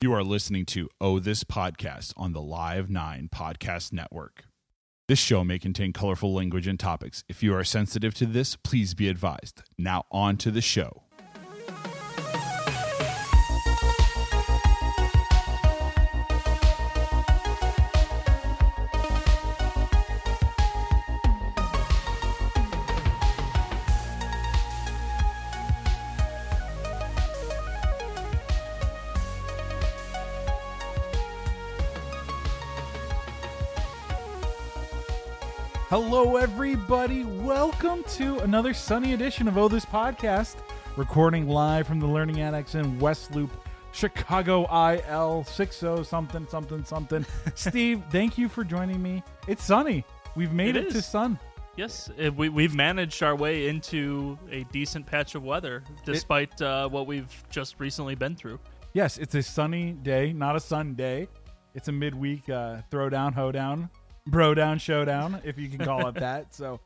You are listening to Oh This Podcast on the Live 9 Podcast Network. This show may contain colorful language and topics. If you are sensitive to this, please be advised. Now, on to the show. Welcome to another sunny edition of Oh This Podcast, recording live from the Learning Annex in West Loop, Chicago IL 60 something, something, something. Steve, thank you for joining me. It's sunny. We've made It it, to sun. Yes, it, we, we've managed our way into a decent patch of weather despite uh, what we've just recently been through. Yes, it's a sunny day, not a Sunday. It's a midweek uh, throwdown, hoedown, bro down, showdown, if you can call it that. So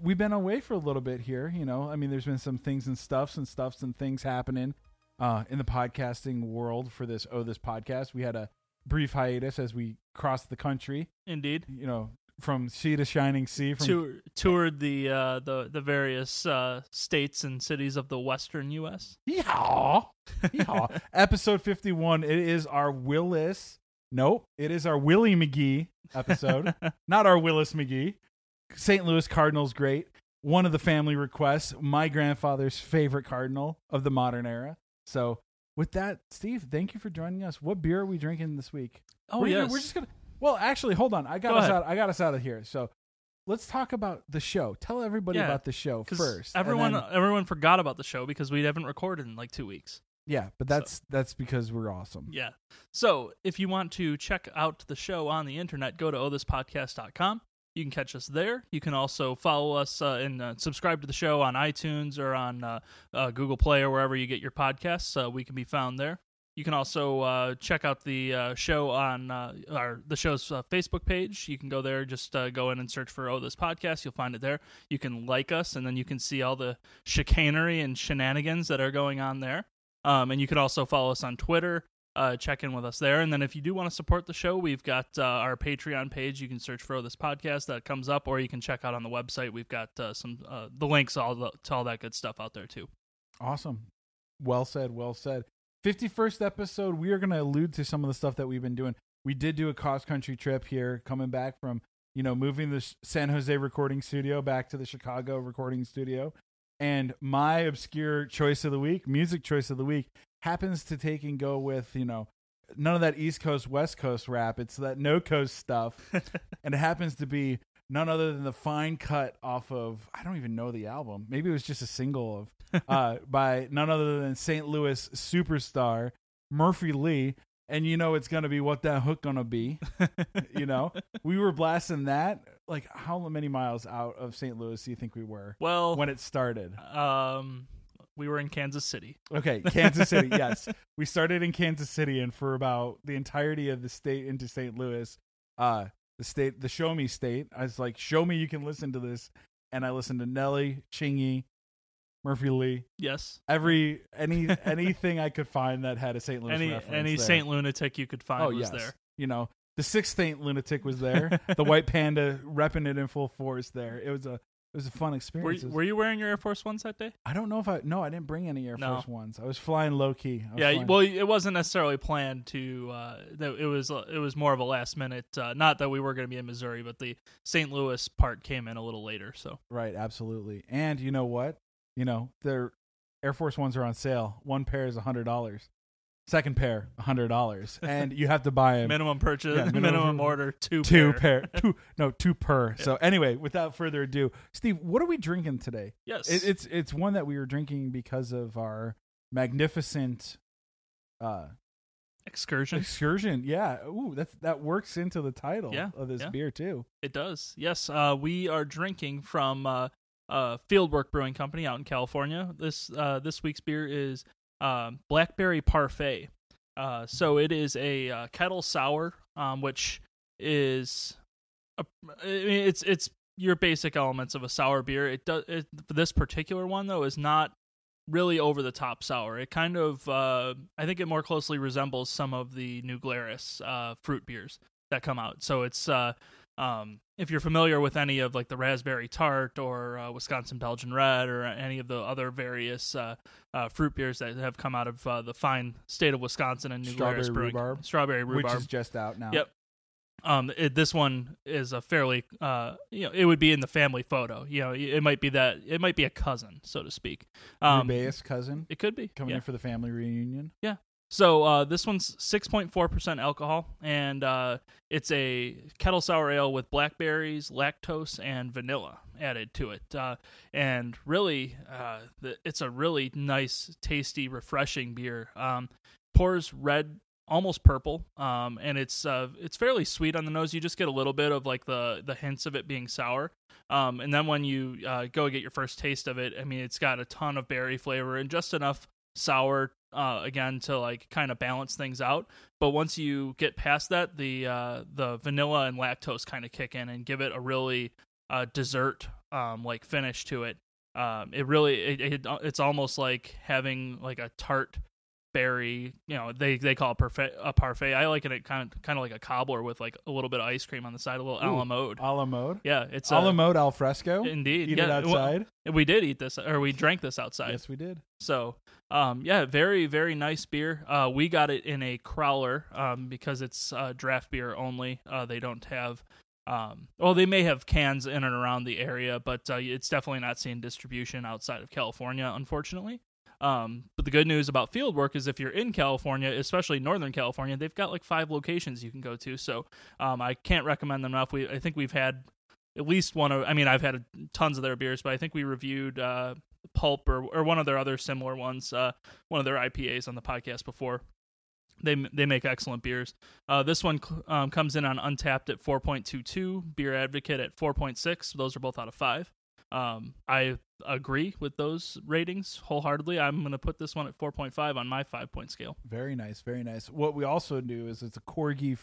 we've been away for a little bit here. You know, I mean, there's been some things and stuffs and stuffs and things happening uh, in the podcasting world for this oh this podcast. We had a brief hiatus as we crossed the country. Indeed. You know, from sea to shining sea. From Tour, toured the uh, the the various uh, states and cities of the western U.S. Yeah. Yeehaw. Episode 51. It is our Willis. Nope. It is our Willie McGee episode, not our Willis McGee. St. Louis Cardinals great. One of the family requests. My grandfather's favorite Cardinal of the modern era. So, with that, Steve, thank you for joining us. What beer are we drinking this week? Oh we're, yes, We're just gonna. Well, actually, hold on. I got Go us ahead. out. I got us out of here. So, let's talk about the show. Tell everybody Yeah, about the show first. everyone then- everyone forgot about the show because we haven't recorded in like two weeks. yeah, but that's that's because we're awesome. Yeah. So if you want to check out the show on the internet, go to othispodcast.com. You can catch us there. You can also follow us uh, and uh, subscribe to the show on iTunes or on uh, uh, Google Play or wherever you get your podcasts. Uh, we can be found there. You can also uh, check out the show on our the show's Facebook page. You can go there, just go in and search for "Oh This Podcast." You'll find it there. You can like us, and then you can see all the chicanery and shenanigans that are going on there. Um, and you can also follow us on Twitter. Uh, check in with us there. And then if you do want to support the show, we've got uh, our Patreon page. You can search for this podcast that comes up, or you can check out on the website. We've got uh, some uh, the links all the, to all that good stuff out there too. Awesome. Well said. Well said. 51st episode, we are going to allude to some of the stuff that we've been doing. We did do a cross country trip here, coming back from, you know, moving the San Jose recording studio back to the Chicago recording studio. And my obscure choice of the week, music choice of the week, happens to take and go with, you know, none of that East Coast, West Coast rap. It's that no coast stuff. and it happens to be none other than the fine cut off of I don't even know the album. Maybe it was just a single of uh, by none other than St. Louis superstar Murphy Lee. And you know it's gonna be what that hook gonna be. you know, we were blasting that. Like, how many miles out of St. Louis do you think we were well, when it started? um, we were in Kansas City. Okay, Kansas City. yes, we started in Kansas City, and for about the entirety of the state into St. Louis, uh, the state, the Show Me state. I was like, "Show me you can listen to this," and I listened to Nelly, Chingy, Murphy Lee, Yes, every any anything I could find that had a St. Louis any reference. any. Saint Lunatic you could find oh was yes, there. you know the sixth Saint lunatic was there. the White Panda repping it in full force. There, it was a it was a fun Were, experience. It was- were you wearing your Air Force Ones that day? I don't know if I no, I didn't bring any Air No. Force Ones. I was flying low key. I was Yeah, flying- well, it wasn't necessarily planned to. Uh, that it was it was more of a last minute. Uh, not that we were going to be in Missouri, but the St. Louis part came in a little later. So Right, absolutely. And you know what? You know, their Air Force Ones are on sale. One pair is a hundred dollars. Second pair, a hundred dollars. And you have to buy them minimum purchase, Yeah, minimum- minimum, order, two two pair. pair. Two no, two per. So anyway, without further ado, Steve, what are we drinking today? Yes, It, it's it's one that we were drinking because of our magnificent uh excursion. excursion. Yeah. Ooh, that's that works into the title Yeah, of this yeah. beer too. It does. Yes, uh, we are drinking from uh, uh, Fieldwork Brewing Company out in California. This uh, this week's beer is um, Blackberry Parfait. Uh, so it is a uh, kettle sour, um, which is a, I mean, it's it's your basic elements of a sour beer. It does it, this particular one though is not really over the top sour. It kind of, uh, I think it more closely resembles some of the New Glarus uh, fruit beers that come out. So it's, uh, um, if you're familiar with any of like the raspberry tart or uh, Wisconsin Belgian red or any of the other various uh, uh, fruit beers that have come out of uh, the fine state of Wisconsin and New Strawberry Glarus Brewing, rhubarb, strawberry rhubarb, which is just out now. Yep. um it, this one is a fairly uh you know it would be in the family photo you know it might be that it might be a cousin so to speak um Rubaeus cousin it could be coming yeah. in for the family reunion. So uh this one's 6.4% alcohol and uh it's a kettle sour ale with blackberries lactose and vanilla added to it. Uh and really uh the, it's a really nice tasty refreshing beer. Um pours red almost purple um and it's uh it's fairly sweet on the nose. You just get a little bit of like the the hints of it being sour. Um and then when you uh go get your first taste of it i mean it's got a ton of berry flavor and just enough sour uh again to like kind of balance things out. But once you get past that the uh the vanilla and lactose kind of kick in and give it a really uh dessert um like finish to it. Um it really it, it it's almost like having like a tart berry you know they they call it parfait a parfait i like it kind of kind of like a cobbler with like a little bit of ice cream on the side a little a la mode A la mode. yeah it's A la uh, mode al fresco. indeed Eat yeah it outside. we did eat this or we drank this outside yes, we did. so, um, yeah, very very nice beer. Uh, we got it in a crowler um, because it's uh, draft beer only. Uh, they don't have, um, well, they may have cans in and around the area, but uh, it's definitely not seeing distribution outside of California, unfortunately. Um, but the good news about Fieldwork is if you're in California, especially Northern California, they've got like five locations you can go to. So um, I can't recommend them enough. We I think we've had at least one of. I mean, I've had tons of their beers, but I think we reviewed uh, Pulp or or one of their other similar ones, uh, one of their IPAs on the podcast before. They they make excellent beers. Uh, this one um, comes in on Untappd at 4.22, Beer Advocate at 4.6. Those are both out of five. Um, I agree with those ratings wholeheartedly. I'm going to put this one at 4.5 on my five point scale. Very nice, very nice. What we also do is it's a corgi,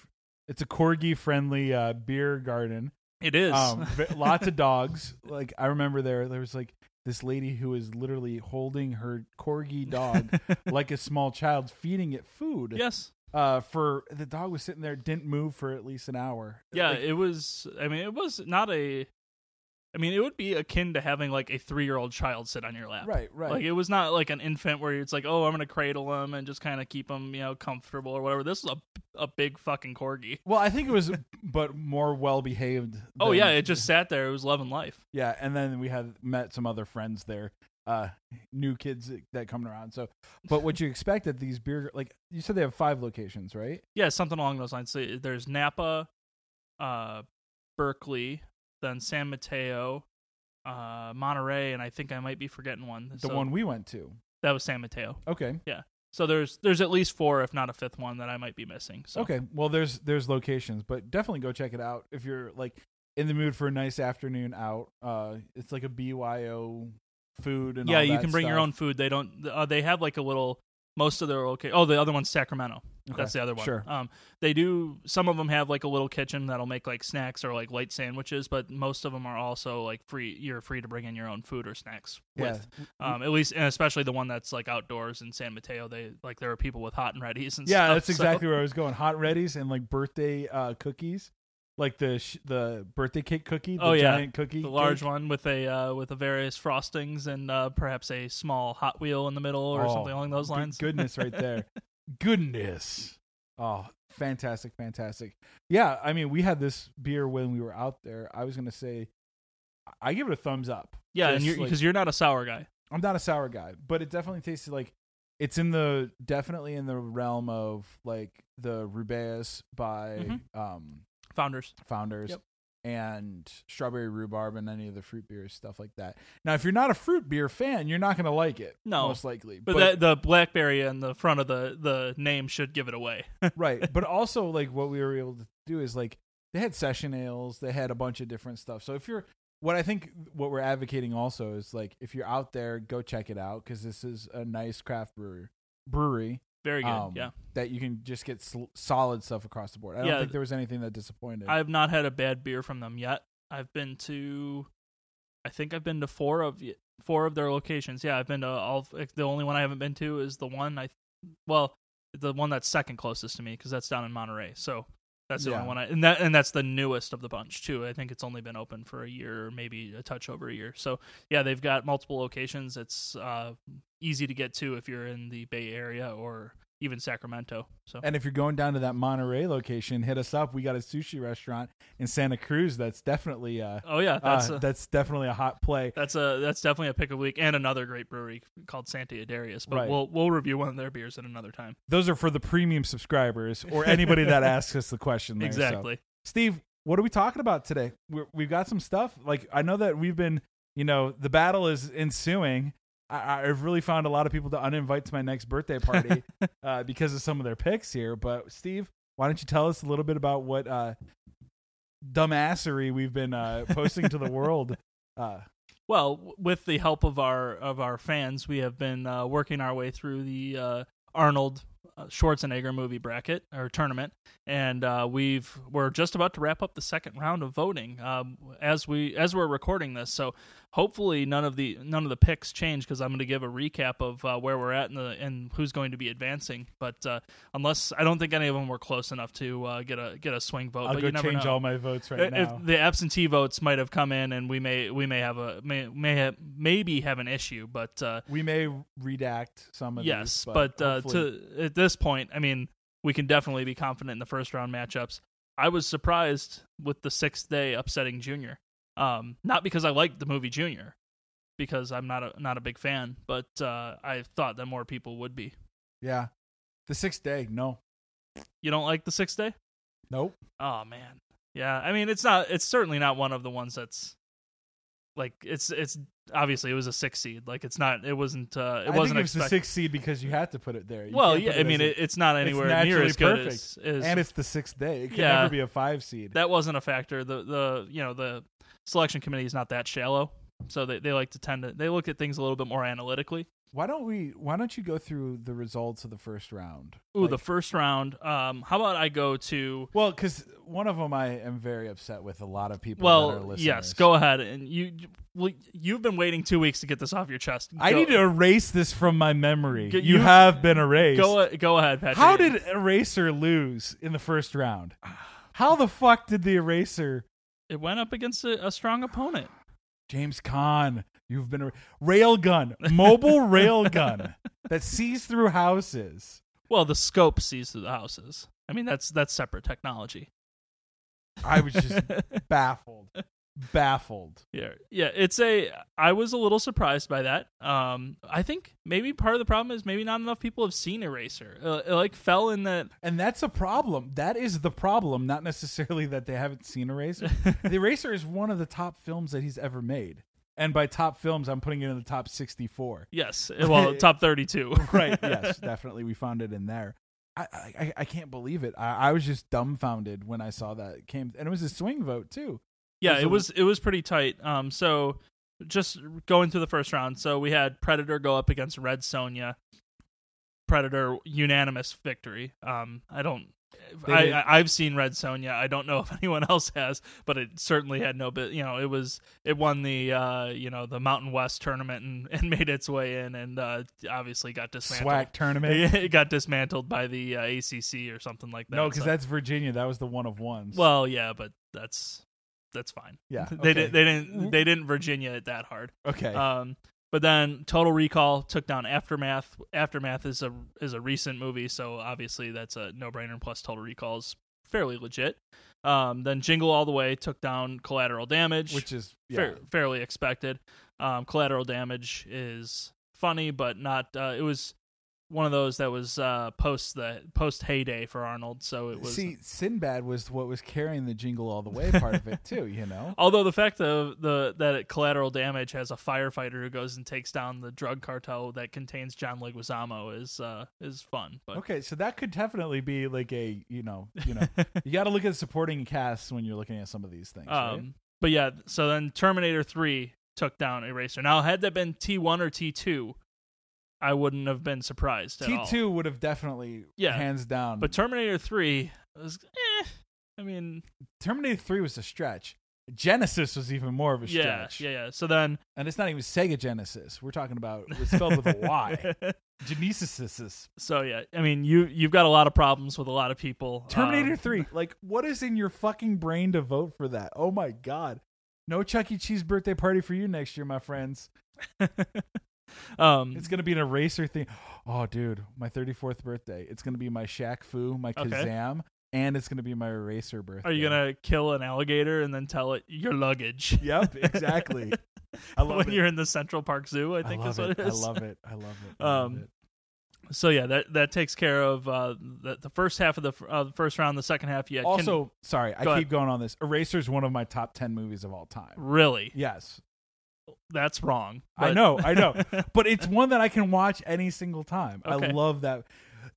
it's a corgi friendly uh, beer garden. It is. Um, lots of dogs. Like I remember there, there was like this lady who was literally holding her corgi dog like a small child, feeding it food. yes. Uh, for the dog was sitting there, didn't move for at least an hour. Yeah, Like, it was. I mean, it was not a. I mean, it would be akin to having like a three-year-old child sit on your lap. right, right. Like it was not like an infant where it's like, oh, I'm gonna cradle him and just kind of keep him, you know, comfortable or whatever. This is a a big fucking corgi. well, I think it was, but more well behaved. Oh yeah, it just sat there. It was loving life. yeah. And then we had met some other friends there, uh, new kids that- that coming around. So, but what you expect at these beer, like you said, they have five locations, right? Yeah, something along those lines. So there's Napa, uh, Berkeley, then San Mateo, uh, Monterey, and I think I might be forgetting one. The So one we went to. that was San Mateo. Okay. Yeah. So there's there's at least four, if not a fifth one, that I might be missing. So Okay. Well, there's there's locations, but definitely go check it out if you're like in the mood for a nice afternoon out. Uh, it's like a BYO food and yeah, you can bring your own food. They don't. Uh, they have like a little. Most of their okay. Oh, the other one's Sacramento. Okay, That's the other one. Sure. Um, they do. Some of them have like a little kitchen that'll make like snacks or like light sandwiches, but most of them are also like free. You're free to bring in your own food or snacks Yeah. with. Um, at least, and especially the one that's like outdoors in San Mateo. They like there are people with hot and readies and Yeah, stuff. that's so- exactly where I was going. Hot readies and like birthday uh, cookies, like the sh- the birthday cake cookie. The Oh, yeah. giant cookie. the large cake. one with a uh, with the various frostings and uh, perhaps a small Hot Wheel in the middle or Oh, something along those good- lines. goodness, right there. goodness. Oh, fantastic, fantastic. Yeah, I mean, we had this beer when we were out there. I was gonna say, I give it a thumbs up. yeah, and you're like- because you're not a sour guy. I'm not a sour guy, but it definitely tasted like it's in the definitely in the realm of like the Rubaeus by Mhm. um Founders. founders Yep. And strawberry rhubarb and any of the fruit beers stuff like that. Now, if you're not a fruit beer fan, you're not going to like it. No. most likely. But, that, the blackberry in the front of the the name should give it away. right, but also like what we were able to do is like they had session ales, they had a bunch of different stuff. So if you're what I think what we're advocating also is like if you're out there, go check it out because this is a nice craft brewery. Brewery Very good. um, yeah, that you can just get sl- solid stuff across the board. I don't Yeah, think there was anything that disappointed. I've not had a bad beer from them yet. I've been to, I think I've been to four of four of their locations. Yeah, I've been to all. The only one I haven't been to is the one I, well, the one that's second closest to me because that's down in Monterey. So that's the Yeah. only one I and that and that's the newest of the bunch too. I think it's only been open for a year or maybe a touch over a year. So yeah, they've got multiple locations. It's uh, easy to get to if you're in the Bay Area or even Sacramento. So And if you're going down to that Monterey location, hit us up. We got a sushi restaurant in Santa Cruz that's definitely uh, oh yeah, that's uh, a, that's definitely a hot play. That's a that's definitely a pick of the week and another great brewery called Sante Adairius. But Right. we'll we'll review one of their beers at another time. Those are for the premium subscribers or anybody that asks us the question. There, so. exactly. Steve, what are we talking about today? We're, we've got some stuff. Like I know that we've been, you know, the battle is ensuing. I, I've really found a lot of people to uninvite to my next birthday party uh, because of some of their picks here. But Steve, why don't you tell us a little bit about what uh, dumbassery we've been uh, posting to the world? Uh, Well, with the help of our of our fans, we have been uh, working our way through the uh, Arnold Schwarzenegger movie bracket or tournament, and uh, we've we're just about to wrap up the second round of voting um, as we as we're recording this. So hopefully none of the none of the picks change because I'm going to give a recap of uh, where we're at and the and who's going to be advancing. But uh, unless I don't think any of them were close enough to uh, get a get a swing vote. I'll but go you never change know. all my votes right If now. the absentee votes might have come in, and we may we may have a may may have maybe have an issue, but uh, we may redact some of yes, these, but, uh, to at this point, I mean, we can definitely be confident in the first round matchups. I was surprised with the sixth day upsetting Junior, um, not because I liked the movie Junior, because I'm not a not a big fan, but uh, I thought that more people would be. yeah, the sixth day, no, You don't like the sixth day? nope. Oh man. Yeah, I mean it's not it's certainly not one of the ones that's like it's it's obviously it was a six seed. Like it's not it wasn't uh it I wasn't think it was the expect- sixth seed because you had to put it there. You Well, yeah, I mean it, it's not anywhere near as good perfect. as, as and it's the sixth day. It could Yeah. never be a five seed. that wasn't a factor. The the you know the selection committee is not that shallow, so they they like to tend to they look at things a little bit more analytically. Why don't we? Why don't you go through the results of the first round? Ooh, Like- the first round. Um, how about I go to well, because one of them I am very upset with. A lot of people. that are well, yes, go ahead and you. Well, you've been waiting two weeks to get this off your chest. I need to erase this from my memory. Get- you, you- have been erased. go go ahead, Patrick. How did Eraser lose in the first round? How the fuck did the Eraser it went up against a, a strong opponent? James Caan? You've been a railgun, mobile railgun that sees through houses. Well, the scope sees through the houses. I mean, that's that's separate technology. I was just baffled, baffled. yeah, yeah. It's a. I was a little surprised by that. Um, I think maybe part of the problem is maybe not enough people have seen Eraser. Uh, it like fell in that. And that's a problem. That is the problem, not necessarily that they haven't seen Eraser. the Eraser is one of the top films that he's ever made. And by top films, I'm putting it in the top 64. Yes, well, top thirty-two. right. Yes, definitely. We found it in there. I, I, I can't believe it. I, I was just dumbfounded when I saw that it came, and it was a swing vote too. Yeah, There's it was it was pretty tight. Um, so just going through the first round, so we had Predator go up against Red Sonja. Predator unanimous victory. Um, I don't. I, I I've seen Red Sonja. I don't know if anyone else has, but it certainly had no bit. You know, it was it won the uh you know the Mountain West tournament and, and made its way in, and uh, obviously got dismantled. Swag tournament. It got dismantled by the uh, ACC or something like that. no, because so- that's Virginia. That was the one of ones. well, yeah, but that's that's fine. yeah. They didn't. They didn't. They didn't Virginia it that hard. Okay. Um, but then Total Recall took down Aftermath. Aftermath is a is a recent movie, so obviously that's a no brainer. Plus, Total Recall is fairly legit. Um, then Jingle All the Way took down Collateral Damage, Which is yeah. fair, fairly expected. Um, Collateral Damage is funny, but not. Uh, it was one of those that was uh, post the post heyday for Arnold, so it was. See, Sinbad was what was carrying the jingle all the way part of it too. You know. Although the fact of the that collateral damage has a firefighter who goes and takes down the drug cartel that contains John Leguizamo is uh is fun. But Okay, so that could definitely be like a you know you know you got to look at supporting casts when you're looking at some of these things. right? um but yeah, so then Terminator 3 took down Eraser. Now had that been T1 or T2, I wouldn't have been surprised T two would have definitely Yeah. hands down. But Terminator 3 was eh, I mean, Terminator three was a stretch. Genisys was even more of a yeah, stretch. yeah, yeah. So then And it's not even Sega Genesis. We're talking about it's spelled with a Y. Genisys. so yeah, I mean you you've got a lot of problems with a lot of people. Terminator Um, 3. Like, what is in your fucking brain to vote for that? Oh my God. No Chuck E. Cheese birthday party for you next year, my friends. um, It's going to be an eraser thing. Oh, dude, my 34th birthday. It's going to be my Shaq Fu, my Okay. Kazam, and it's going to be my eraser birthday. are you gonna kill an alligator and then tell it your luggage? Yep, exactly. I love when it. you're in the Central Park Zoo, I I think love is what it. it is. I love it. I love it. I love Um, it. So yeah, that that takes care of uh, the the first half of the uh, the first round. The second half, yeah. Also, sorry, I keep going on this. Eraser is one of my top 10 movies of all time. really, Yes. That's wrong. I know, I know. But it's one that I can watch any single time. I love that.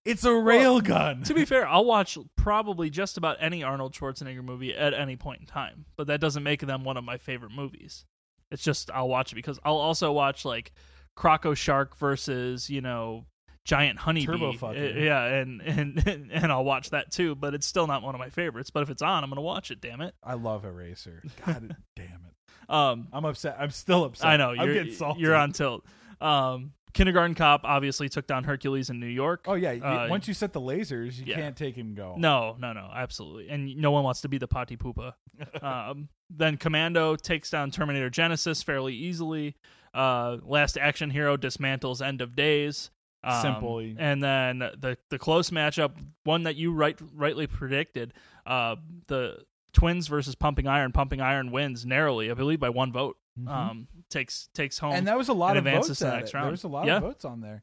It's a rail gun. to be fair, I'll watch probably just about any Arnold Schwarzenegger movie at any point in time, but that doesn't make them one of my favorite movies. It's just I'll watch it because I'll also watch like Croco Shark versus you know Giant Honeybee. Turbo. Uh, yeah, and, and and I'll watch that too, but it's still not one of my favorites. But if it's on, I'm gonna watch it. Damn it. I love Eraser. God damn it. Um, I'm upset. I'm still upset. I know I'm you're getting salty. you're on tilt. Um, Kindergarten Cop obviously took down Hercules in New York. Oh yeah. Uh, once you set the lasers, you yeah. can't take him go. No, no, no, absolutely. And no one wants to be the potty poopa. um, then Commando takes down Terminator Genisys fairly easily. Uh, Last Action Hero dismantles End of Days. Um, Simply. And then the the close matchup, one that you right rightly predicted, uh, the Twins versus Pumping Iron. Pumping Iron wins narrowly, I believe, by one vote. Mhm. Um, takes takes home. and that was a lot of advances votes. to the next it. round. There was a lot Yeah. of votes on there.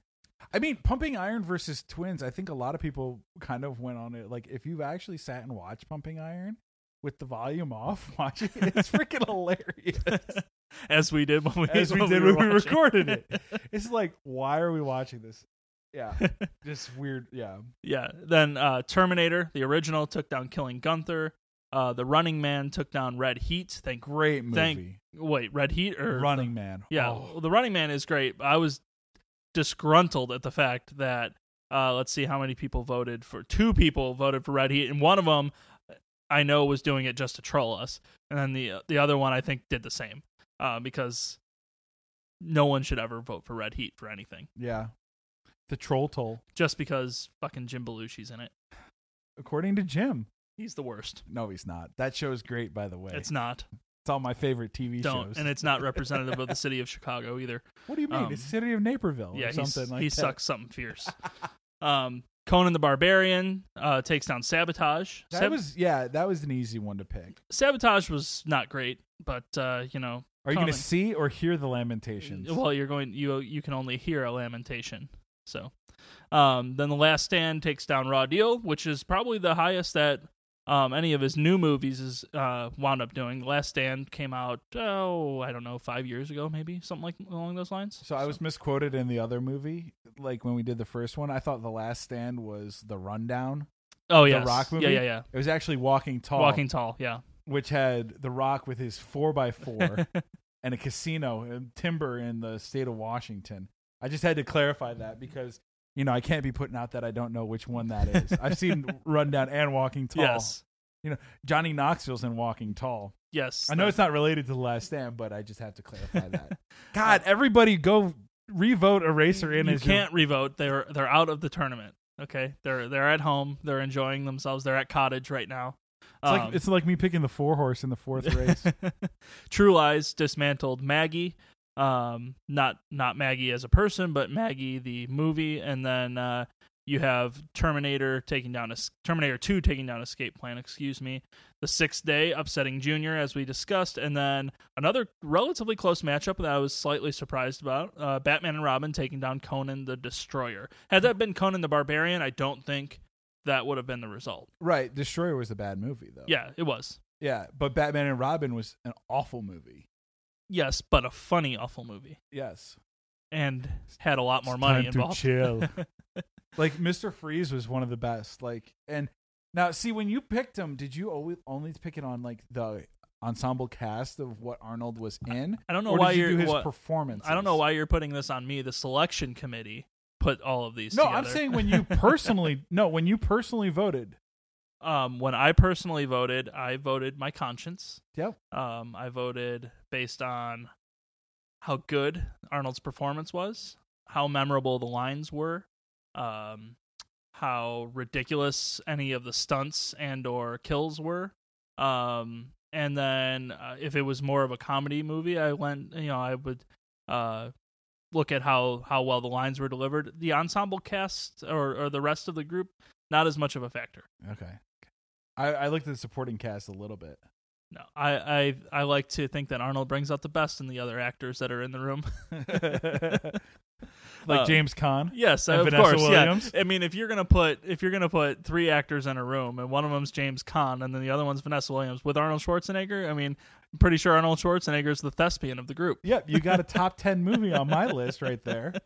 I mean, Pumping Iron versus Twins. I think a lot of people kind of went on it. Like, if you've actually sat and watched Pumping Iron with the volume off, watching it, it's freaking hilarious. as we did when we As we did were when we recorded it. It's like, why are we watching this? Yeah, just weird. Yeah, Yeah. Then uh, Terminator, the original, took down Killing Gunther. Uh, the Running Man took down Red Heat. Thank. great movie. Thank- Wait, Red Heat or Running Man. Yeah, Oh. well, the Running Man is great. I was disgruntled at the fact that uh, let's see how many people voted for. Two people voted for Red Heat, and one of them I know was doing it just to troll us, and then the the other one I think did the same uh, because no one should ever vote for Red Heat for anything yeah. The Troll Toll, just because fucking Jim Belushi's in it. according to Jim. He's the worst. No, he's not. That show's great, by the way. It's not. It's all my favorite TV Don't, shows. and it's not representative of the city of Chicago either. what do you mean? um, it's the city of Naperville yeah, or something like that? he that. sucks something fierce. um, Conan the Barbarian uh, takes down Sabotage. That Sab- was yeah, that was an easy one to pick. Sabotage was not great, but uh, you know, Are you going to see or hear the lamentations? well, you're going you you can only hear a lamentation. So, um, then the Last Stand takes down Raw Deal, which is probably the highest that um, any of his new movies is uh, wound up doing. Last Stand came out oh I don't know five years ago maybe something like along those lines. so I was misquoted in the other movie. Like when we did the first one, I thought the last stand was the rundown. oh yeah the Rock movie? yeah yeah yeah It was actually Walking Tall, Walking Tall yeah which had the Rock with his four by four and a casino and timber in the state of Washington. I just had to clarify that because you know I can't be putting out that I don't know which one that is. I've seen Rundown and Walking Tall. yes You know, Johnny Knoxville's in Walking Tall. yes I know it's not related to the last stand, but I just have to clarify that. God, everybody go revote Eraser in you as your- can't revote. They're they're out of the tournament. Okay, they're they're at home. They're enjoying themselves. They're at cottage right now. It's like Um, it's like me picking the four horse in the fourth race. True Lies dismantled Maggie. Um, not not Maggie as a person, but Maggie the movie, and then uh, you have Terminator taking down a Terminator Two taking down Escape Plan. Excuse me. The Sixth Day upsetting Junior, as we discussed, and then another relatively close matchup that I was slightly surprised about: uh, Batman and Robin taking down Conan the Destroyer. Had that been Conan the Barbarian, I don't think that would have been the result. right, Destroyer was a bad movie though. Yeah, it was. yeah, but Batman and Robin was an awful movie. Yes, but a funny, awful movie. Yes, and had a lot more It's money time to involved. chill. like Mister Freeze was one of the best. Like, and now see when you picked him, did you always only pick it on like the ensemble cast of what Arnold was in? I don't know or why did you you're. do his what- performance? I don't know why you're putting this on me. The selection committee put all of these. No, together. I'm saying when you personally no, when you personally voted. Um, when I personally voted, I voted my conscience. Yep. Um, I voted based on how good Arnold's performance was, how memorable the lines were, um, how ridiculous any of the stunts and or kills were. Um, and then uh, if it was more of a comedy movie, I went, you know, I would uh, look at how how well the lines were delivered. The ensemble cast or or the rest of the group, not as much of a factor. Okay. I, I looked at the supporting cast a little bit. No, I, I I like to think that Arnold brings out the best in the other actors that are in the room. like Uh, James Caan. Yes, And of Vanessa course. Williams? Yeah, I mean, if you're gonna put if you're gonna put three actors in a room and one of them's James Caan and then the other one's Vanessa Williams with Arnold Schwarzenegger, I mean, I'm pretty sure Arnold Schwarzenegger's the thespian of the group. Yep, you got a top ten movie on my list right there.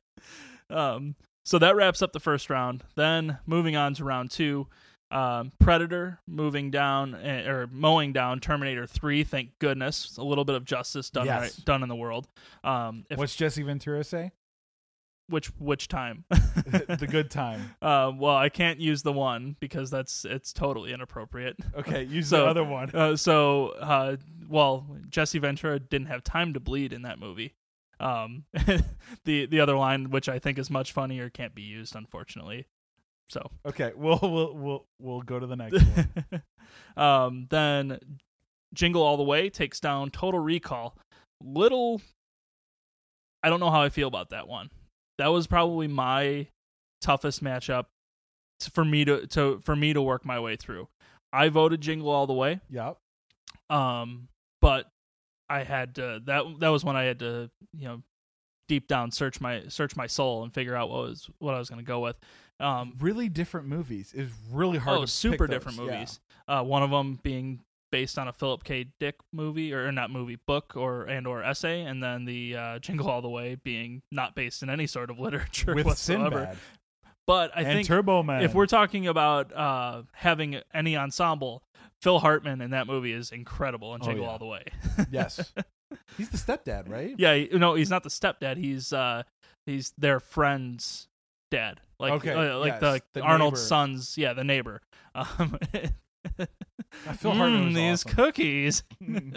Um, so that wraps up the first round. Then moving on to round two, um, Predator moving down eh, or mowing down Terminator Three. Thank goodness, a little bit of justice done Yes. right, done in the world. Um, if, What's Jesse Ventura say? which which time? the good time. Uh, well, I can't use the one because that's it's totally inappropriate. Okay, use So- the other one. Uh, so, uh, well, Jesse Ventura didn't have time to bleed in that movie. Um, the the other line, which I think is much funnier, can't be used, unfortunately. So, Okay, we'll we'll we'll we'll go to the next one. um, then Jingle All the Way takes down Total Recall. Little, I don't know how I feel about that one. That was probably my toughest matchup t- for me to to for me to work my way through. I voted Jingle All the Way. Yep. um but i had to that that was when i had to you know deep down search my search my soul and figure out what was what i was going to go with um Really different movies. It's really hard. oh to super pick those. different Yeah. movies uh one of them being based on a philip k dick movie or not movie book or and or essay and then the uh jingle all the way being not based in any sort of literature with whatsoever Sinbad but i and think Turbo Man. if we're talking about uh having any ensemble phil hartman in that movie is incredible in Oh, jingle yeah. all the way yes, he's the stepdad, right? Yeah, no, he's not the stepdad. He's uh he's their friend's dad. Like Okay, uh, like yes, the, the Arnold's neighbor. son's, yeah, the neighbor. Um I feel "Mm, these awesome. cookies.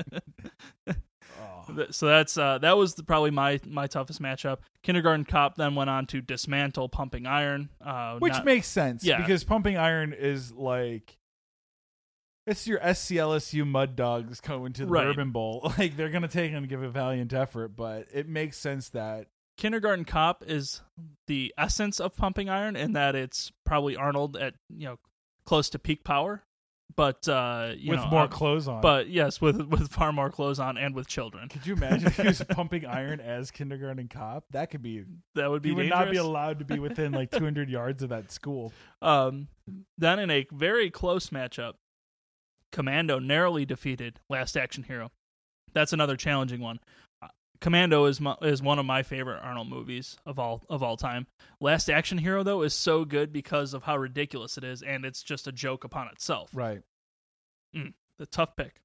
Oh. So that's uh that was the, probably my my toughest matchup. Kindergarten Cop then went on to dismantle Pumping Iron, uh Which not- makes sense, Yeah. because Pumping Iron is like it's your SCLSU Mud Dogs going to the Right. Bourbon Bowl. Like they're gonna take and give a valiant effort, but it makes sense that Kindergarten Cop is the essence of Pumping Iron in that it's probably Arnold at you know close to peak power, but uh you with know, more uh, clothes on. but yes, with with far more clothes on and with children. could you imagine if he was pumping iron as kindergarten cop? That could be. That would be He would not be allowed to be within like 200 yards of that school. Um, then in a very close matchup, Commando narrowly defeated Last Action Hero. That's another challenging one. Commando is my, is one of my favorite Arnold movies of all of all time. Last Action Hero though is so good because of how ridiculous it is, and it's just a joke upon itself. Right. The tough pick.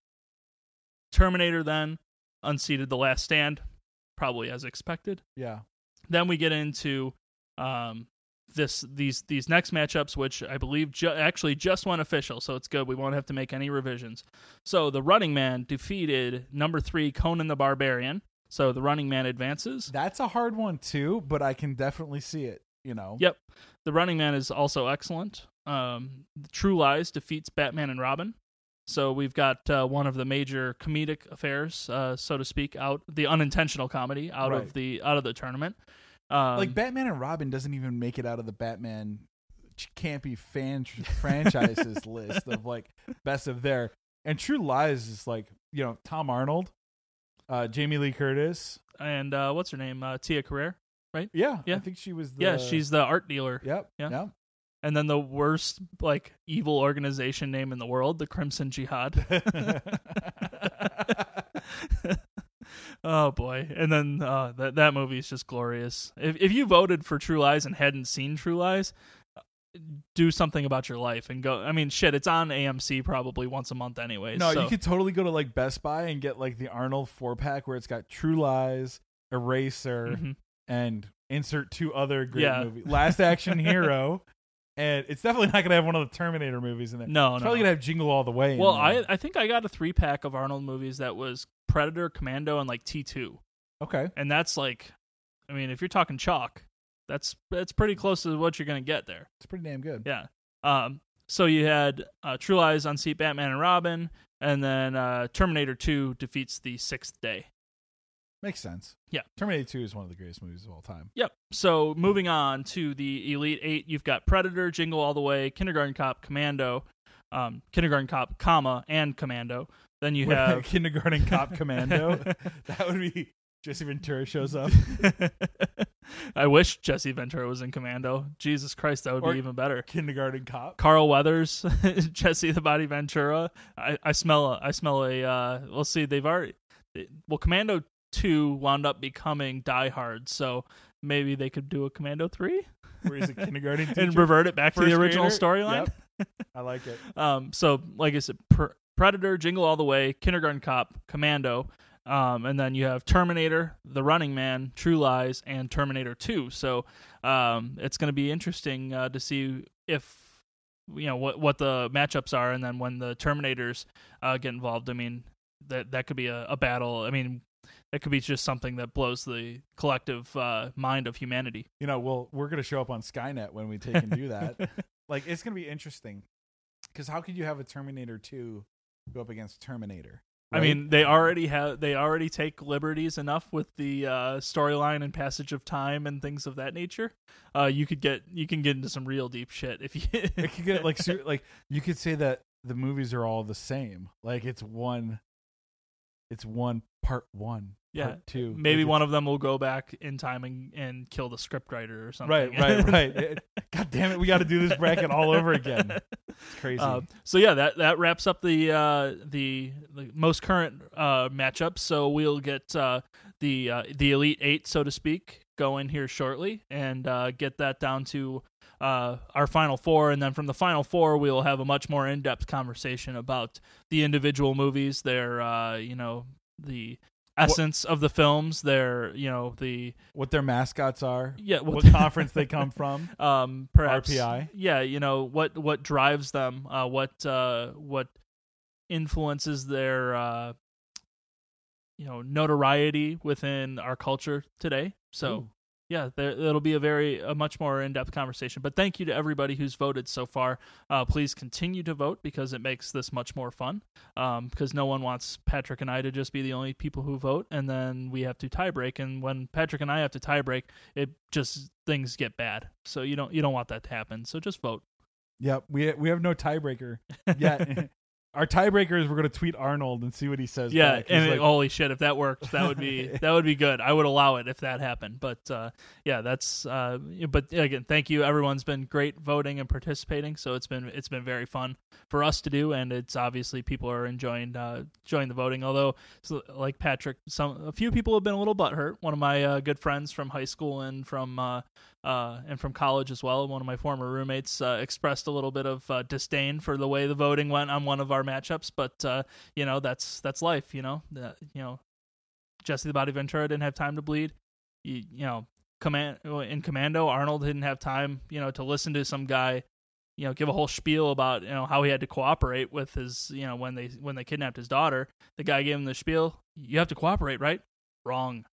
Terminator then unseated The Last Stand, probably as expected. Yeah. then we get into um this these these next matchups which i believe ju- actually just went official so it's good we won't have to make any revisions so the running man defeated number three conan the barbarian so the running man advances That's a hard one too, but I can definitely see it. You know. yep the running man is also excellent um true lies defeats batman and robin so we've got uh, one of the major comedic affairs uh, so to speak out the unintentional comedy out Right. of the out of the tournament um, like Batman and Robin doesn't even make it out of the Batman campy fan franchises list of like best of their. And True Lies is like you know Tom Arnold, uh, Jamie Lee Curtis. and uh, what's her name uh, tia carrere right? Yeah, Yeah. I think she was. The, Yeah, she's the art dealer. Yep. Yeah. Yep. And then the worst like evil organization name in the world, the Crimson Jihad. oh boy. And then uh that that movie is just glorious. If if you voted for True Lies and hadn't seen True Lies, do something about your life and go I mean shit, it's on AMC probably once a month anyways. no, so- you could totally go to like Best Buy and get like the Arnold four pack where it's got True Lies, Eraser, Mhm. and insert two other great Yeah. movies. Last Action Hero, and it's definitely not gonna have one of the Terminator movies in it. No, It's no. probably gonna have Jingle All the Way. in well, there. I I think I got a three pack of Arnold movies that was Predator, Commando, and like T two, okay. and that's like, I mean, if you're talking chalk, that's that's pretty close to what you're gonna get there. It's pretty damn good. Yeah. Um. So you had uh, True Lies unseat Batman and Robin, and then uh, Terminator Two defeats the Sixth Day. Makes sense. Yeah. Terminator 2 is one of the greatest movies of all time. Yep. So moving on to the Elite Eight, you've got Predator, Jingle All the Way, Kindergarten Cop, Commando, um, Kindergarten Cop, comma, and Commando. Then you have Kindergarten Cop Commando. that would be Jesse Ventura shows up. I wish Jesse Ventura was in Commando. Jesus Christ, that would Or- be even better. Kindergarten Cop. Carl Weathers, Jesse the Body Ventura. I, I smell a, I smell a. Uh, we'll see. They've already. Well, Commando two wound up becoming Die Hard, so maybe they could do a Commando three Where he's a kindergarten and revert it back to the original storyline. Yep. I like it. Um, so like I said, Pr- Predator, Jingle All the Way, Kindergarten Cop, Commando, um, and then you have Terminator, The Running Man, True Lies, and Terminator Two. So um, it's going to be interesting uh, to see if you know what what the matchups are, and then when the Terminators uh, get involved. I mean, that that could be a, a battle. I mean. That could be just something that blows the collective uh, mind of humanity. You know, well, we're going to show up on Skynet when we take and do that. like, it's going to be interesting. Because how could you have a Terminator 2 go up against Terminator? I mean, they already have they already take liberties enough with the uh, storyline and passage of time and things of that nature. Uh, you could get you can get into some real deep shit if you. it could get like ser- like you could say that the movies are all the same. Like it's one, it's one part one, Yeah, two. Maybe one of them will go back in time and, and kill the scriptwriter or something. Right, right, right. God damn it, we got to do this bracket all over again. It's crazy. Uh, so yeah, that that wraps up the uh, the, the most current uh, matchups. So we'll get uh, the uh, the elite eight, so to speak, going here shortly, and uh, get that down to uh, our final four, and then from the final four, we will have a much more in depth conversation about the individual movies, their uh, you know the essence of the films, their you know the what their mascots are, yeah what the- conference they come from. um perhaps RPI? yeah you know what what drives them uh what uh what influences their uh you know notoriety within our culture today so Ooh. Yeah there, it'll be a very a much more in-depth conversation. But thank you to everybody who's voted so far. Uh, please continue to vote because it makes this much more fun um, because no one wants patrick and i to just be the only people who vote. And then we have to tie break. And when patrick and i have to tie break it just things get bad. So you don't you don't want that to happen. So just vote. Yep, we we have no tiebreaker yet. Our tiebreaker is we're going to tweet Arnold and see what he says. yeah back. He's and like, holy shit if that worked that would be that would be good i would allow it if that happened but uh yeah that's uh but again thank you everyone's been great voting and participating so it's been it's been very fun for us to do and it's obviously people are enjoying uh enjoying the voting although so, like patrick some a few people have been a little butthurt one of my uh, good friends from high school and from uh and from college as well. One of my former roommates uh, expressed a little bit of uh, disdain for the way the voting went on one of our matchups, but uh, you know that's that's life. You know, that you know, Jesse the Body Ventura didn't have time to bleed. You, you know, command in Commando, Arnold didn't have time. You know, to listen to some guy. You know, give a whole spiel about you know how he had to cooperate with his you know when they when they kidnapped his daughter. The guy gave him the spiel. You have to cooperate, right? Wrong.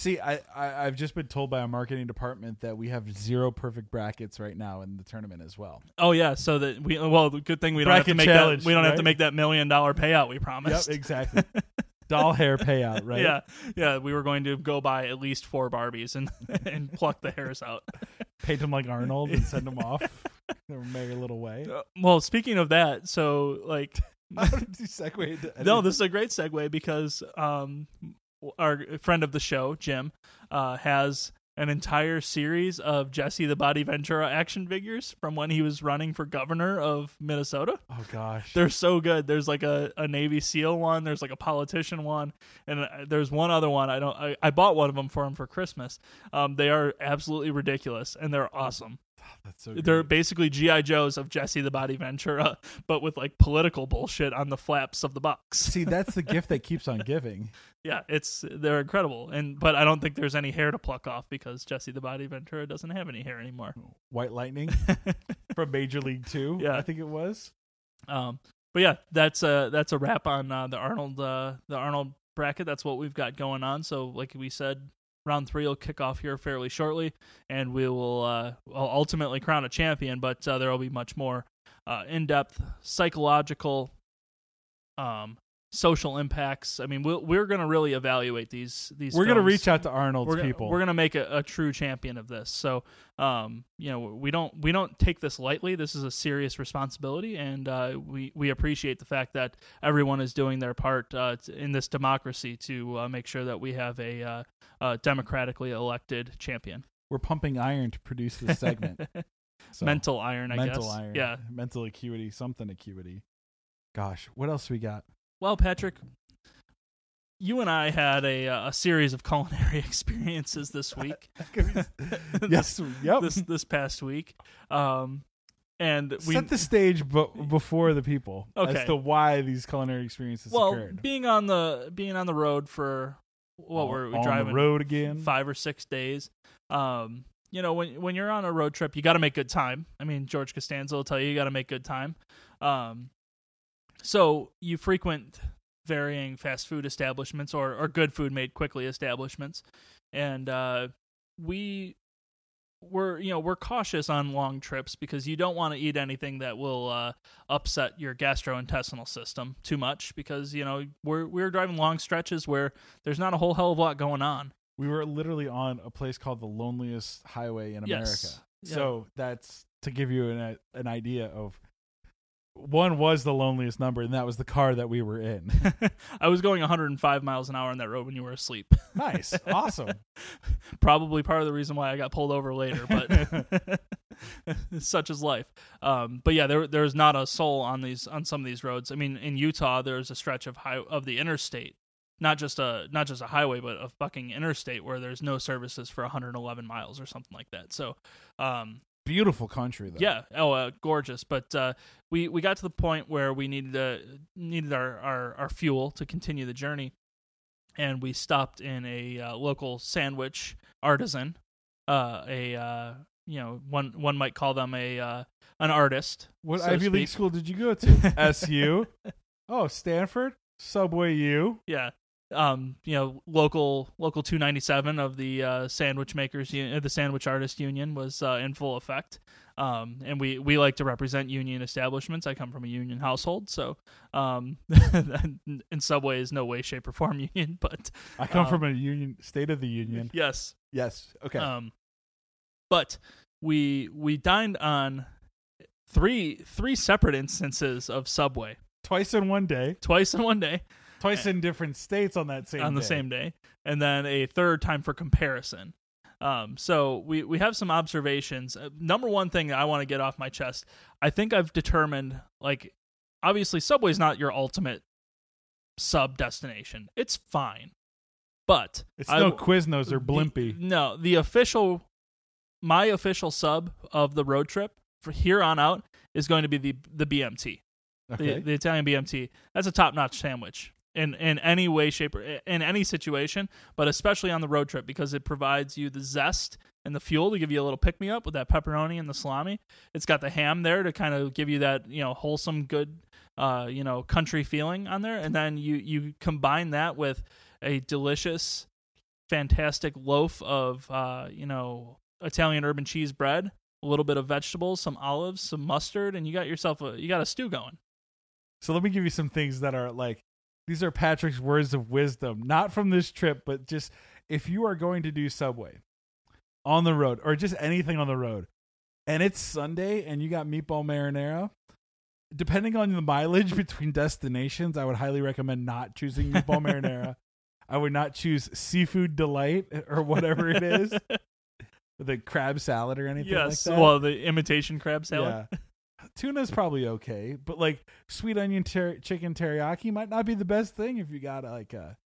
See, I, I I've just been told by our marketing department that we have zero perfect brackets right now in the tournament as well. Oh yeah, so that we well, good thing we don't have to make that we don't have to make that million dollar payout we promised. Yep, exactly. Doll hair payout, right? Yeah, yeah, we were going to go buy at least four Barbies and and pluck the hairs out. Paint them like Arnold and send them off their merry little way. Uh, well, speaking of that, so like How did you segue into no, this is a great segue because um our friend of the show, Jim, uh has an entire series of Jesse the Body Ventura action figures from when he was running for governor of Minnesota. Oh gosh. They're so good. There's like a, a Navy SEAL one. There's like a politician one, and uh, there's one other one. I don't. I, I bought one of them for him for Christmas. Um, they are absolutely ridiculous and they're awesome. That's so. They're great. basically GI Joes of Jesse the Body Ventura, but with like political bullshit on the flaps of the box. See, that's the gift that keeps on giving. Yeah, it's they're incredible, and but I don't think there's any hair to pluck off because Jesse the Body Ventura doesn't have any hair anymore. White Lightning from Major League Two. Yeah. I think it was. Um, but yeah, that's a that's a wrap on uh, the Arnold uh, the Arnold bracket. That's what we've got going on. So, like we said, round three will kick off here fairly shortly, and we will uh, ultimately crown a champion. But uh, there will be much more uh, in depth psychological, um, social impacts. I mean, we'll, we're going to really evaluate these these. We're gonna reach out to Arnold's we're gonna, people. We're gonna make a, a true champion of this. So, um, you know, we don't we don't take this lightly. This is a serious responsibility, and uh, we we appreciate the fact that everyone is doing their part uh, t- in this democracy to uh, make sure that we have a uh, uh, democratically elected champion. We're pumping iron to produce this segment. So, mental iron, I mental guess. iron. Yeah. Mental acuity. Something acuity. Gosh, what else we got? Well, Patrick, you and I had a uh, a series of culinary experiences this week. yes. Yep. this this past week. Um, and we Set the stage b- before the people Okay. as to why these culinary experiences well occurred. being on the being on the road for what were we on driving the road again? five or six days. Um, you know when when you're on a road trip, you got to make good time. I mean, George Costanza will tell you you got to make good time. Um, so you frequent varying fast food establishments or or good food made quickly establishments, and uh, we we're you know we're cautious on long trips because you don't want to eat anything that will uh, upset your gastrointestinal system too much because you know we're we're driving long stretches where there's not a whole hell of a lot going on. we were literally on a place called the loneliest highway in America. Yes. Yeah. So that's to give you an an idea of one was the loneliest number, and that was the car that we were in. I was going 105 miles an hour on that road when you were asleep. nice, awesome. Probably part of the reason why I got pulled over later, but such is life. Um, but yeah, there there's not a soul on these on some of these roads. I mean, in Utah, there's a stretch of high of the interstate, not just a not just a highway, but a fucking interstate where there's no services for 111 miles or something like that. So, um, Beautiful country, though. yeah. Oh, uh, gorgeous. But uh, we we got to the point where we needed uh, needed our, our our fuel to continue the journey, and we stopped in a uh, local sandwich artisan. Uh, a uh, you know one one might call them a uh, an artist. What so Ivy League school did you go to? SU. Oh, Stanford. Subway U. Yeah. Um, you know, local local 297 of the uh, sandwich makers, uh, the sandwich artist union was uh, in full effect. Um, and we we like to represent union establishments. I come from a union household, so um, and Subway is no way, shape, or form union. But I come Um, from a union, state of the union. yes, Yes. Okay. um, but we we dined on three three separate instances of Subway, Twice in one day. twice in one day. Twice in different states on that same on the day. same day, and then a third time for comparison. Um, so we we have some observations. Uh, number one thing that I want to get off my chest, I think I've determined like obviously Subway's not your ultimate sub destination. It's fine, but It's I no Quiznos or the- Blimpie. no, the official, my official sub of the road trip for here on out is going to be the the BMT okay. the, the Italian BMT. That's a top notch sandwich in in any way, shape, or in any situation, but especially on the road trip because it provides you the zest and the fuel to give you a little pick me up with that pepperoni and the salami. It's got the ham there to kind of give you that you know wholesome, good, uh, you know, country feeling on there, and then you you combine that with a delicious, fantastic loaf of uh, you know Italian urban cheese bread. A little bit of vegetables, some olives, some mustard, and you got yourself a you got a stew going. So let me give you some things that are like these are Patrick's words of wisdom, not from this trip, but just if you are going to do Subway on the road or just anything on the road, and it's Sunday and you got meatball marinara, depending on the mileage between destinations, I would highly recommend not choosing meatball marinara. I would not choose seafood delight or whatever it is, the crab salad or anything yes. like that. well, the imitation crab salad. Yeah. Tuna's probably okay, but like sweet onion ter- chicken teriyaki might not be the best thing if you got like a,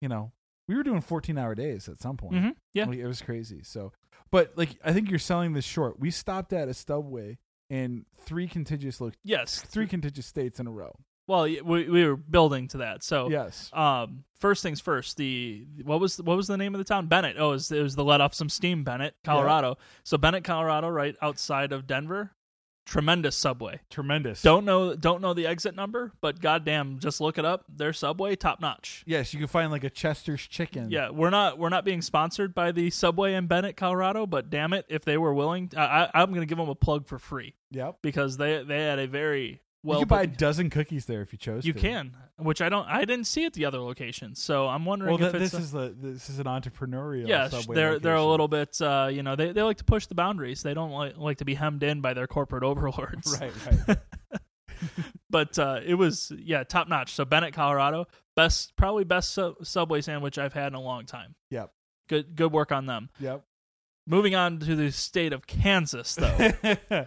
you know, we were doing 14 hour days at some point. hmm Yeah. Like, it was crazy. So, But like, I think you're selling this short. We stopped at a Subway in three contiguous lo- Yes. three contiguous states in a row. Well, we we were building to that. So Yes. um first things first the what was what was the name of the town bennett oh it was, it was the let off some steam bennett colorado so bennett colorado right outside of denver tremendous subway Tremendous. don't know don't know the exit number but goddamn just look it up their subway top notch Yes, you can find like a Chester's chicken. yeah we're not we're not being sponsored by the subway in bennett colorado but damn it if they were willing I, I, i'm gonna give them a plug for free Yep. because they they had a very well you could buy a dozen cookies there if you chose. you to. can which i don't i didn't see at the other locations so i'm wondering Well, if th- this a- is the this is an entrepreneurial. Yes, Subway they're they're a little bit uh, you know they, they like to push the boundaries. They don't like like to be hemmed in by their corporate overlords. right. Right. But uh, it was yeah top notch. So Bennett, Colorado, best probably best su- Subway sandwich I've had in a long time. Yep. Good good work on them. yep. Moving on to the state of Kansas though.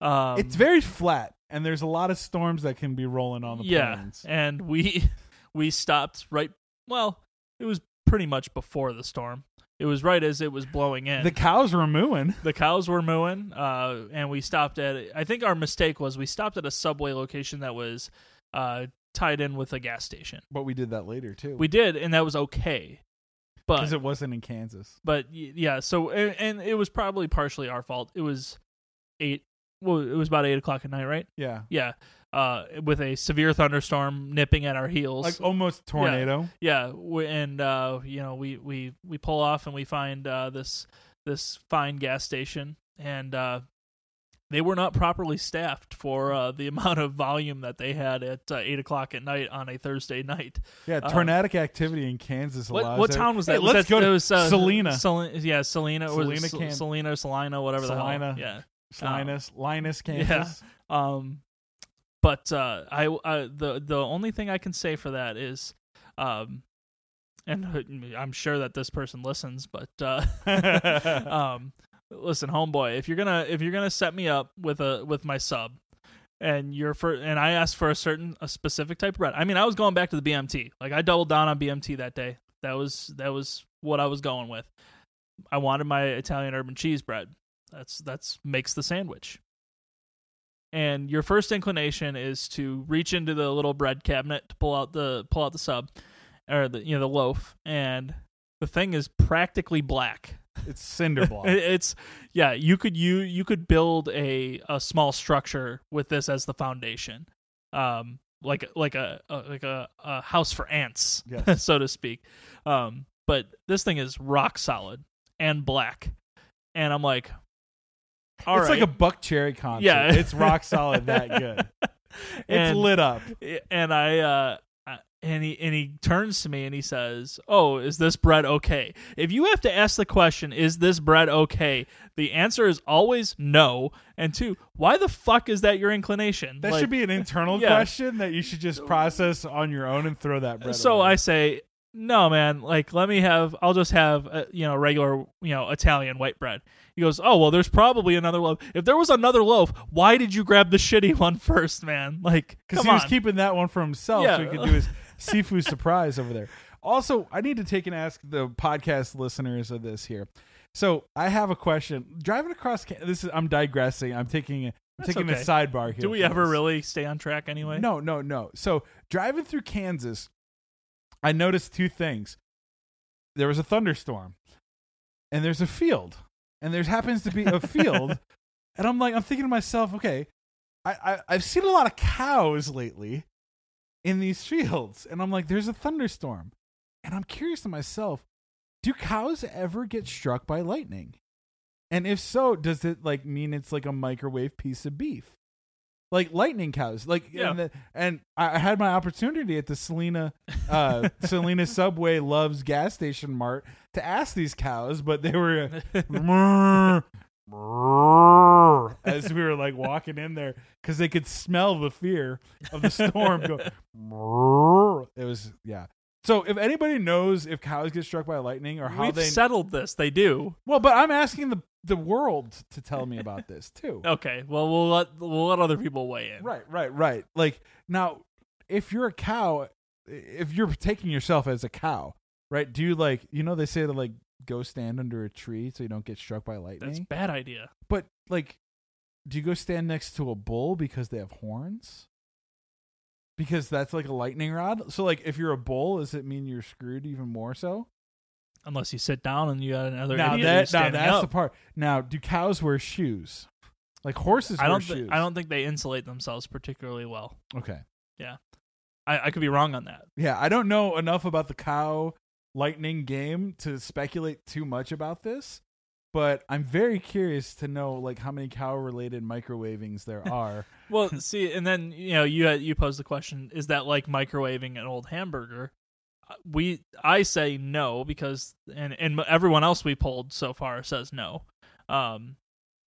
Um, it's very flat, and there's a lot of storms that can be rolling on the yeah, plains. and we we stopped right. Well, it was pretty much before the storm. It was right as it was blowing in. The cows were mooing. the cows were mooing, uh, and we stopped at. I think our mistake was we stopped at a subway location that was uh, tied in with a gas station. But we did that later too. We did, and that was okay. But because it wasn't in Kansas. but yeah, so and, and it was probably partially our fault. It was eight. Well, it was about eight o'clock at night, right? Yeah. Yeah, uh, with a severe thunderstorm nipping at our heels. Like almost tornado. Yeah, we, and uh, you know we we we pull off and we find uh, this this fine gas station, and uh, they were not properly staffed for uh, the amount of volume that they had at uh, eight o'clock at night on a Thursday night. Yeah, tornadic activity in Kansas. What what town was Hey, that? Was let's that, go to it was, Salina. Sal- yeah, Salina. or was it Salina, Salina, Salina, whatever the hell. Yeah. Linus, Linus, Yeah. Kansas. Um, but uh, I, I the the only thing I can say for that is, um, and I'm sure that this person listens, but uh, um, listen, homeboy, if you're gonna if you're gonna set me up with a with my sub, and you're for and I asked for a certain a specific type of bread. I mean, I was going back to the BMT. Like I doubled down on BMT that day. That was that was what I was going with. I wanted my Italian urban cheese bread. That's that's makes the sandwich. And your first inclination is to reach into the little bread cabinet to pull out the pull out the sub or the you know the loaf and the thing is practically black. It's cinder block. It's yeah, you could you you could build a a small structure with this as the foundation. Um like like a, a like a, a house for ants, Yes. so to speak. Um but this thing is rock solid and black. And I'm like all it's right. like a Buckcherry concert. Yeah. it's rock solid that good. It's And- lit up. and I uh and he and he turns to me and he says, "Oh, is this bread okay?" If you have to ask the question, "Is this bread okay?" the answer is always no. And two, why the fuck is that your inclination? That Like, should be an internal Yeah. question that you should just process on your own and throw that bread. So away. I say, "No, man. Like, let me have. I'll just have, uh, you know, regular, you know, Italian white bread." He goes, "Oh, well, there's probably another loaf. If there was another loaf, why did you grab the shitty one first, man? Like, because he was keeping that one for himself Yeah. so he could do his seafood surprise over there. Also, I need to take and ask the podcast listeners of this here. So I have a question. Driving across, this is I'm digressing. I'm taking a, I'm That's taking okay. a sidebar here. Do we ever this. really stay on track anyway? No, no, no. So driving through Kansas, I noticed two things. There was a thunderstorm, and there's a field, and there happens to be a field, and I'm like, I'm thinking to myself, okay, I, I I've seen a lot of cows lately in these fields, and I'm like, there's a thunderstorm, and I'm curious to myself, do cows ever get struck by lightning? And if so, does it like mean it's like a microwave piece of beef? Like lightning cows, like Yeah. and, the, and I had my opportunity at the Selena, uh, Selena Subway Loves gas station mart to ask these cows, but they were as we were like walking in there because they could smell the fear of the storm. Go, it was yeah. So if anybody knows if cows get struck by lightning or how We've they settled this. They do. well, but I'm asking the the world to tell me about this too. Okay. Well, we'll let we'll let other people weigh in. Right, right, right. Like now, if you're a cow, if you're taking yourself as a cow, right? Do you like you know they say to like go stand under a tree so you don't get struck by lightning. That's a bad idea. But like, do you go stand next to a bull because they have horns? Because that's like a lightning rod. So like, if you're a bull, does it mean you're screwed even more so? Unless you sit down and you got another now that now that's up. the part. Now, do cows wear shoes? Like horses I wear don't. shoes. I don't think they insulate themselves particularly well. Okay. I, I could be wrong on that. Yeah, I don't know enough about the cow lightning game to speculate too much about this, but I'm very curious to know like how many cow related microwavings there are. Well, see, and then you know you you pose the question: Is that like microwaving an old hamburger? We I say no because and and everyone else we polled so far says no. Um,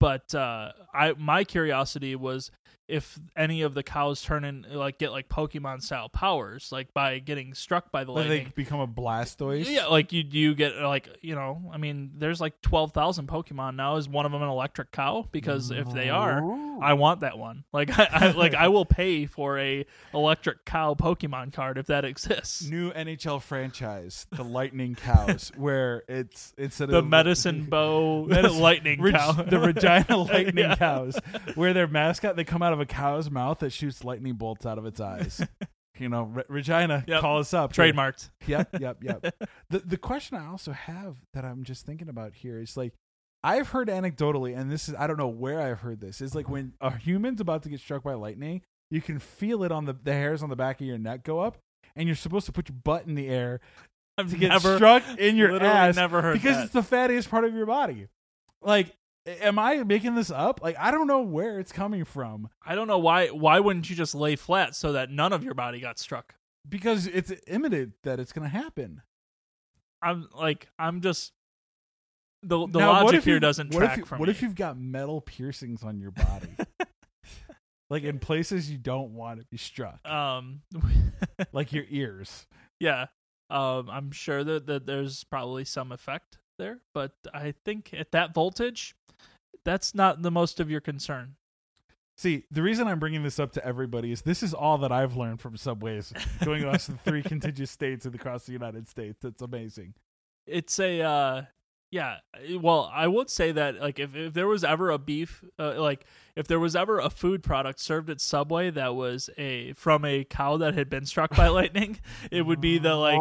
but uh, I my curiosity was if any of the cows turn in like get like Pokemon style powers, like by getting struck by the Like lightning. they become a Blastoise. Yeah, like you you get like you know, I mean, there's like twelve thousand Pokemon now. Is one of them an electric cow? Because if they are, I want that one. Like I, I like I will pay for a electric cow Pokemon card if that exists. New NHL franchise, the Lightning Cows, where it's instead The of medicine bow Medicine- lightning cow. the Regina Lightning Yeah. Cows, where their mascot they come out of a cow's mouth that shoots lightning bolts out of its eyes. you know, Re- Regina, Yep. call us up. Trademarked. yep, yep, yep. the the question I also have that I'm just thinking about here is like I've heard anecdotally, and this is I don't know where I've heard this, is like when a human's about to get struck by lightning, you can feel it on the the hairs on the back of your neck go up, and you're supposed to put your butt in the air I've to get never struck in your literally ass never heard because that. it's the fattiest part of your body. Like, am I making this up? Like, I don't know where it's coming from I don't know why. Why wouldn't you just lay flat so that none of your body got struck? because it's imminent that it's going to happen. I'm like I'm just the the Now, logic here you- doesn't what track if you, from What me. if you've got metal piercings on your body, like in places you don't want to be struck, um like your ears? yeah um i'm sure that, that there's probably some effect there but i think at that voltage that's not the most of your concern See, the reason I'm bringing this up to everybody is this is all that I've learned from subways going across the three contiguous states and across the United States. It's amazing. it's a uh yeah well i would say that like if, if there was ever a beef uh, like if there was ever a food product served at subway that was a from a cow that had been struck by lightning it would be the like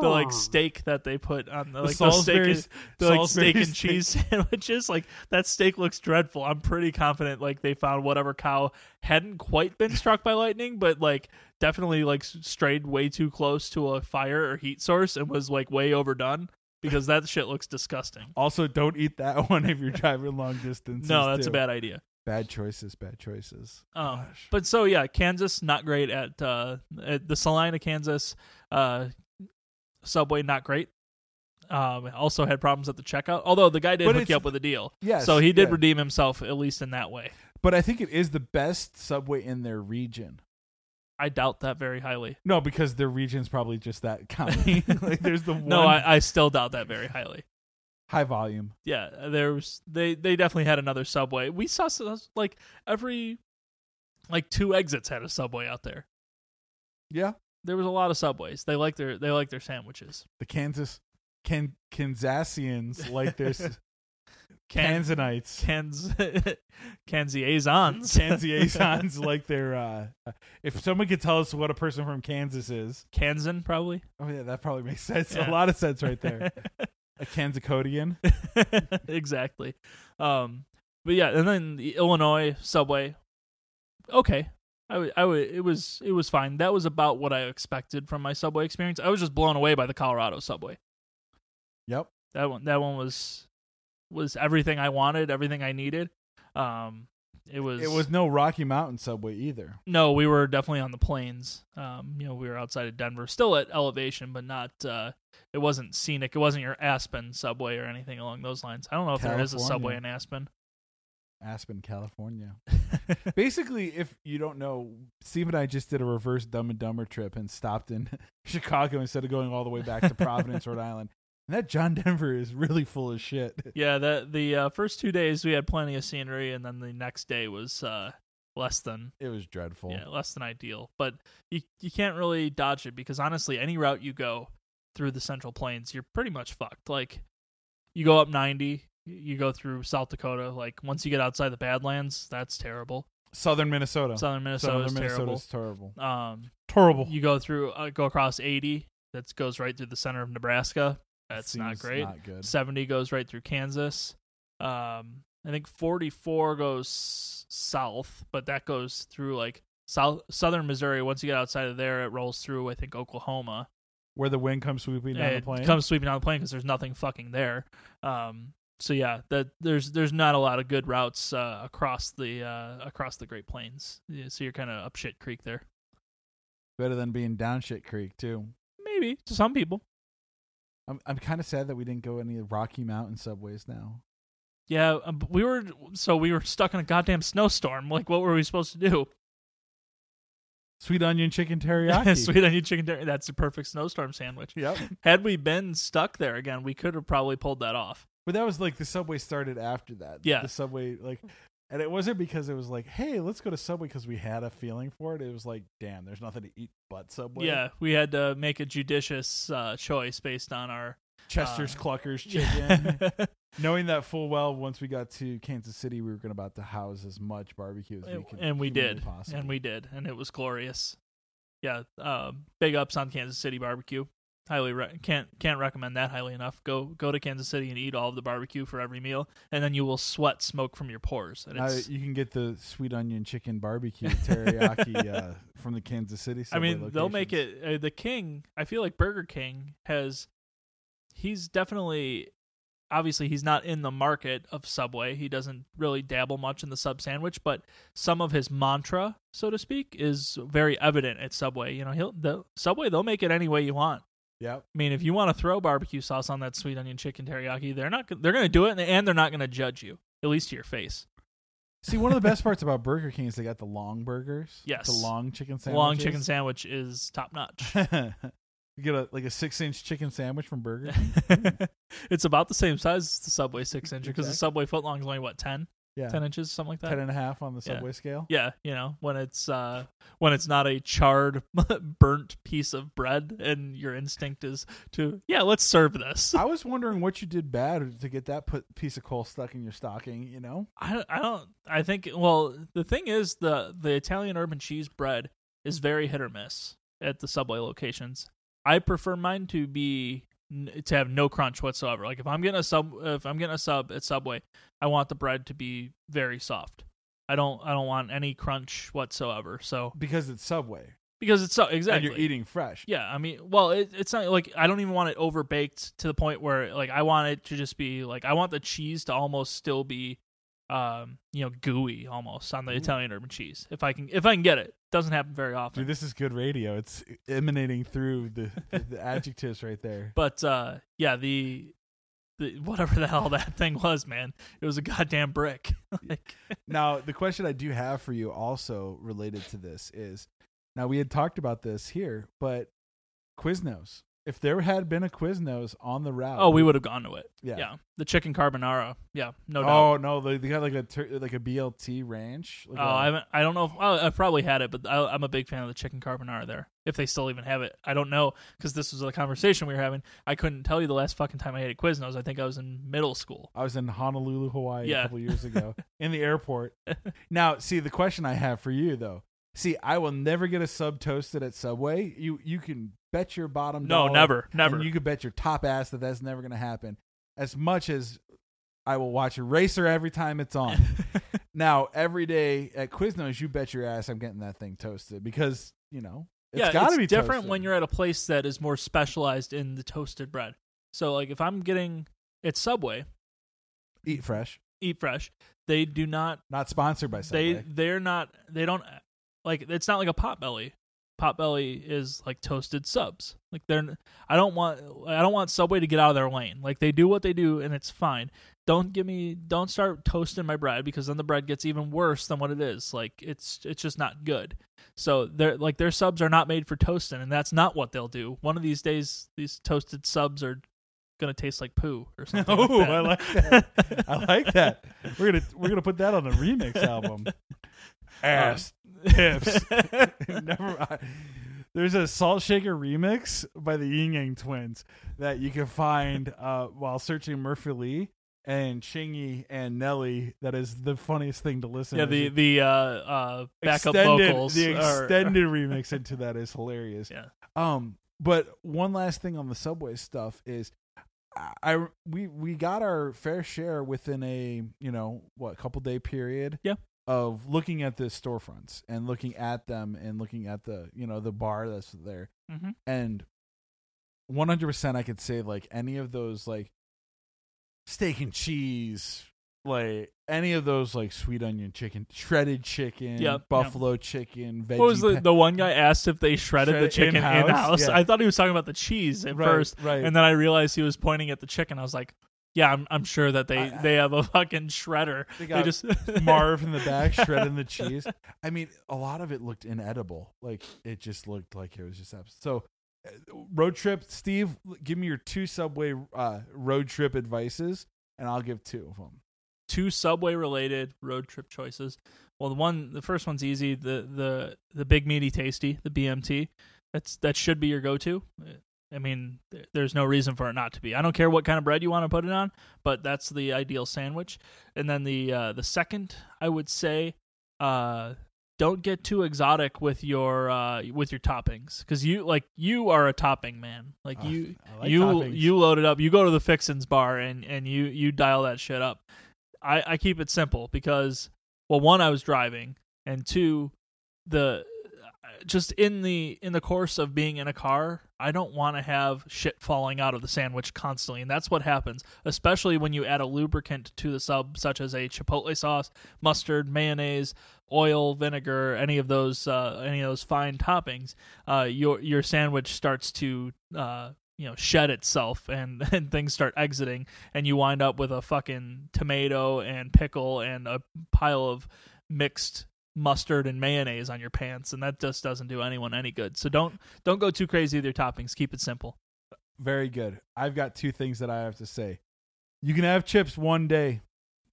the like steak that they put on the, The like the steak and, the like steak and cheese sandwiches like that steak looks dreadful i'm pretty confident like they found whatever cow hadn't quite been struck by lightning but like definitely like strayed way too close to a fire or heat source and was like way overdone because that shit looks disgusting Also, don't eat that one if you're driving long distance. no that's a bad idea bad choices. Bad choices. um, Gosh. but so yeah kansas not great at uh at the salina kansas uh subway not great um also had problems at the checkout although the guy did But hook it's- you up with a deal Yes. so he did yeah. redeem himself at least in that way But I think it is the best subway in their region. i doubt that very highly No, because their region's probably just that county. like there's the one no I, I still doubt that very highly high volume. yeah there was they they definitely had another subway we saw s- like every like two exits had a subway out there Yeah. There was a lot of subways they like their they like their sandwiches The Kansas Kan Kansasians like their s- Can- Kansanites. Cans Kansiazons. Kansiasans like their uh if someone could tell us what a person from Kansas is. Kansan probably. Oh yeah, that probably makes sense. Yeah. A lot of sense right there. A Kansacodian. exactly. Um but yeah, and then the Illinois subway. Okay. I I it was, it was fine. That was about what I expected from my subway experience. I was just blown away by the Colorado subway. Yep. That one, that one was, was everything I wanted, everything I needed. Um, it was, It was no Rocky Mountain subway either. No, we were definitely on the plains. Um, you know, we were outside of Denver, still at elevation, but not. Uh, it wasn't scenic. It wasn't your Aspen subway or anything along those lines. I don't know if there is a subway in Aspen. Aspen, California. Basically, if you don't know, Steve and I just did a reverse Dumb and Dumber trip and stopped in Chicago instead of going all the way back to Providence, Rhode Island. And that John Denver is really full of shit. yeah, the the uh, first two days we had plenty of scenery, and then the next day was uh, less than It was dreadful. yeah less than ideal. But you you can't really dodge it because honestly, any route you go through the Central Plains, you're pretty much fucked. Like you go up 90, you go through South Dakota. Like once you get outside the Badlands, that's terrible. Southern Minnesota. Southern Minnesota is Southern terrible. Terrible. Um, Terrible. you go through, uh, go across 80. That goes right through the center of Nebraska. That's not great. Not good. 70 goes right through Kansas. Um, I think 44 goes south, but that goes through like south southern Missouri. Once you get outside of there, it rolls through I think Oklahoma. Where the wind comes sweeping down the plane. it plane. comes sweeping down the plane because there's nothing fucking there. Um, so yeah, that there's there's not a lot of good routes uh, across the uh, across the Great Plains. Yeah, so you're kind of up shit creek there. Better than being down shit creek too. Maybe to some people. I'm I'm kind of sad that we didn't go any Rocky Mountain subways now. Yeah, um, we were so we were stuck in a goddamn snowstorm. Like, what were we supposed to do? Sweet onion chicken teriyaki. Sweet onion chicken. teriyaki. That's a perfect snowstorm sandwich. Yep. Had we been stuck there again, we could have probably pulled that off. But that was like the subway started after that. Yeah. The subway like and it wasn't because it was like, hey, let's go to Subway because we had a feeling for it. It was like, damn, there's nothing to eat but Subway. Yeah, we had to make a judicious uh, choice based on our Chester's Uh, Cluckers chicken. Knowing that full well, once we got to Kansas City, we were going to about to house as much barbecue as we could. and we did, possibly. and we did, and it was glorious. Yeah, um, big ups on Kansas City barbecue. Highly re- can't can't recommend that highly enough. Go go to Kansas City and eat all of the barbecue for every meal, and then you will sweat smoke from your pores. And Now, it's, you can get the sweet onion chicken barbecue teriyaki uh, from the Kansas City. I Subway mean, they'll make locations. it. Uh, the King, I feel like Burger King has. He's definitely, obviously, he's not in the market of Subway. He doesn't really dabble much in the sub sandwich, but some of his mantra, so to speak, is very evident at Subway. You know, he'll the Subway they'll make it any way you want. Yep. I mean, if you want to throw barbecue sauce on that sweet onion chicken teriyaki, they're not. They're going to do it, and they're not going to judge you, at least to your face. See, one of the best parts about Burger King is they got the long burgers. Yes. The long chicken The Long chicken sandwich is top notch. you get a like a six inch chicken sandwich from Burger King. it's about the same size as the Subway six incher because the Subway footlong is only what 10, Yeah. 10 inches, something like that. Ten and a half on the Yeah. Subway scale. Yeah, you know when it's uh when it's not a charred, burnt piece of bread, and your instinct is to yeah, let's serve this. I was wondering what you did bad to get that put, piece of coal stuck in your stocking. You know, I don't, I don't I think well the thing is the the Italian urban cheese bread is very hit or miss at the Subway locations. I prefer mine to be to have no crunch whatsoever. Like if I'm getting a sub if I'm getting a sub at Subway, I want the bread to be very soft. I don't I don't want any crunch whatsoever. So because it's Subway because it's so exactly and you're eating fresh. Yeah, I mean, well, it, it's not like I don't even want it over baked to the point where like I want it to just be like I want the cheese to almost still be, um, you know, gooey almost on the Ooh. Italian urban cheese. If I can, if I can get it, doesn't happen very often. Dude, this is good radio. It's emanating through the, the, the adjectives right there. but uh, yeah, the the whatever the hell that thing was, man, it was a goddamn brick. like, Now, the question I do have for you also related to this is now we had talked about this here, but Quiznos. If there had been a Quiznos on the route, oh, we would have gone to it. yeah. Yeah, the chicken carbonara. Yeah, no oh, doubt. Oh no, they, they got like a tur- like a BLT ranch. Like Oh, a- I haven't. I don't know. If, well, I've probably had it, but I, I'm a big fan of the chicken carbonara there. If they still even have it, I don't know because this was a conversation we were having. I couldn't tell you the last fucking time I ate at Quiznos. I think I was in middle school. I was in Honolulu, Hawaii Yeah. a couple years ago in the airport. now, see the question I have for you though. See, I will never get a sub toasted at Subway. You you can bet your bottom No, never, never. and you can bet your top ass that that's never going to happen. As much as I will watch Eraser every time it's on. now, every day at Quiznos, you bet your ass I'm getting that thing toasted because you know it's yeah, got to it's be different toasted. when you're at a place that is more specialized in the toasted bread. So, like, if I'm getting at Subway, eat fresh. Eat Fresh, they do not Not sponsored by Subway. they they're not they don't like it's not like a Potbelly. Pot belly is like toasted subs like they're i don't want i don't want subway to get out of their lane like they do what they do and it's fine don't give me don't start toasting my bread because then the bread gets even worse than what it is like it's it's just not good so they're like their subs are not made for toasting and that's not what they'll do one of these days these toasted subs are gonna taste like poo or something Oh, like. I like that. I like that. We're gonna we're gonna put that on the remix album. Ass hips. Never mind. There's a Salt Shaker remix by the Ying Yang Twins that you can find uh, while searching Murphy Lee and Chingy and Nelly. That is the funniest thing to listen. yeah, to. the the uh, uh, backup extended, vocals. The are- extended remix into that is hilarious. Yeah. Um, but one last thing on the subway stuff is, I, I we we got our fair share within a you know what couple day period. Yeah. Of looking at the storefronts and looking at them and looking at the you know the bar that's there Mhm. and 100% I could say like any of those like steak and cheese like any of those like sweet onion chicken shredded chicken Yep, buffalo chicken veggie What was the the one guy asked if they shredded, Shredded the chicken in house? Yeah. I thought he was talking about the cheese at right, first, right and then I realized he was pointing at the chicken. I was like, "Yeah, I'm I'm sure that they I- I- they have a fucking shredder. they They got just Marv in the back shredding the cheese. I mean, a lot of it looked inedible. Like it just looked like it was just abs- so. uh, Road trip, Steve. Give me your two subway uh, road trip advices, and I'll give two of them. two subway related road trip choices. Well, the one the first one's easy. The the the big meaty tasty, the BMT. That's that should be your go to. I mean, th- there's no reason for it not to be. I don't care what kind of bread you want to put it on, but that's the ideal sandwich. And then the uh, the second, I would say, uh, don't get too exotic with your uh, with your toppings because you like you are a topping man. Like you like you toppings. you load it up. You go to the Fixins bar and and you you dial that shit up. I I keep it simple because well, one I was driving, and two, the just in the in the course of being in a car, I don't want to have shit falling out of the sandwich constantly, and that's what happens, especially when you add a lubricant to the sub, such as a chipotle sauce, mustard, mayonnaise, oil, vinegar, any of those uh, any of those fine toppings. Uh, your your sandwich starts to uh, you know shed itself and and things start exiting and you wind up with a fucking tomato and pickle and a pile of mixed mustard and mayonnaise on your pants and that just doesn't do anyone any good so don't don't go too crazy with your toppings keep it simple Very good. I've got two things that I have to say. You can have chips one day,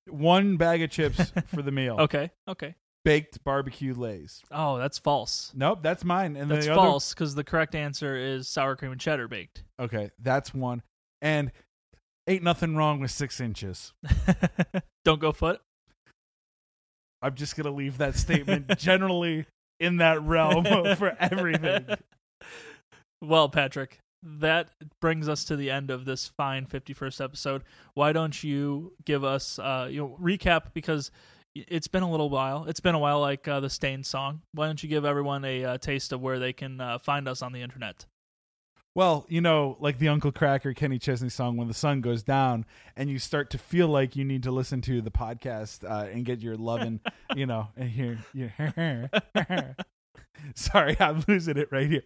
one bag of chips for the meal. okay okay Baked barbecue lays. oh that's false Nope, that's mine. And that's the other, false because the correct answer is sour cream and cheddar baked Okay, that's one. And ain't nothing wrong with six inches. don't go foot I'm just gonna leave that statement generally in that realm for everything. Well, Patrick, that brings us to the end of this fine 51st episode. Why don't you give us uh you know recap because it's been a little while. It's been a while like uh, the Staind song. Why don't you give everyone a uh, taste of where they can uh, find us on the internet? Well, you know, like the Uncle Kracker Kenny Chesney song, when the sun goes down, and you start to feel like you need to listen to the podcast uh, and get your loving, you know, and hear, hear Sorry, I'm losing it right here.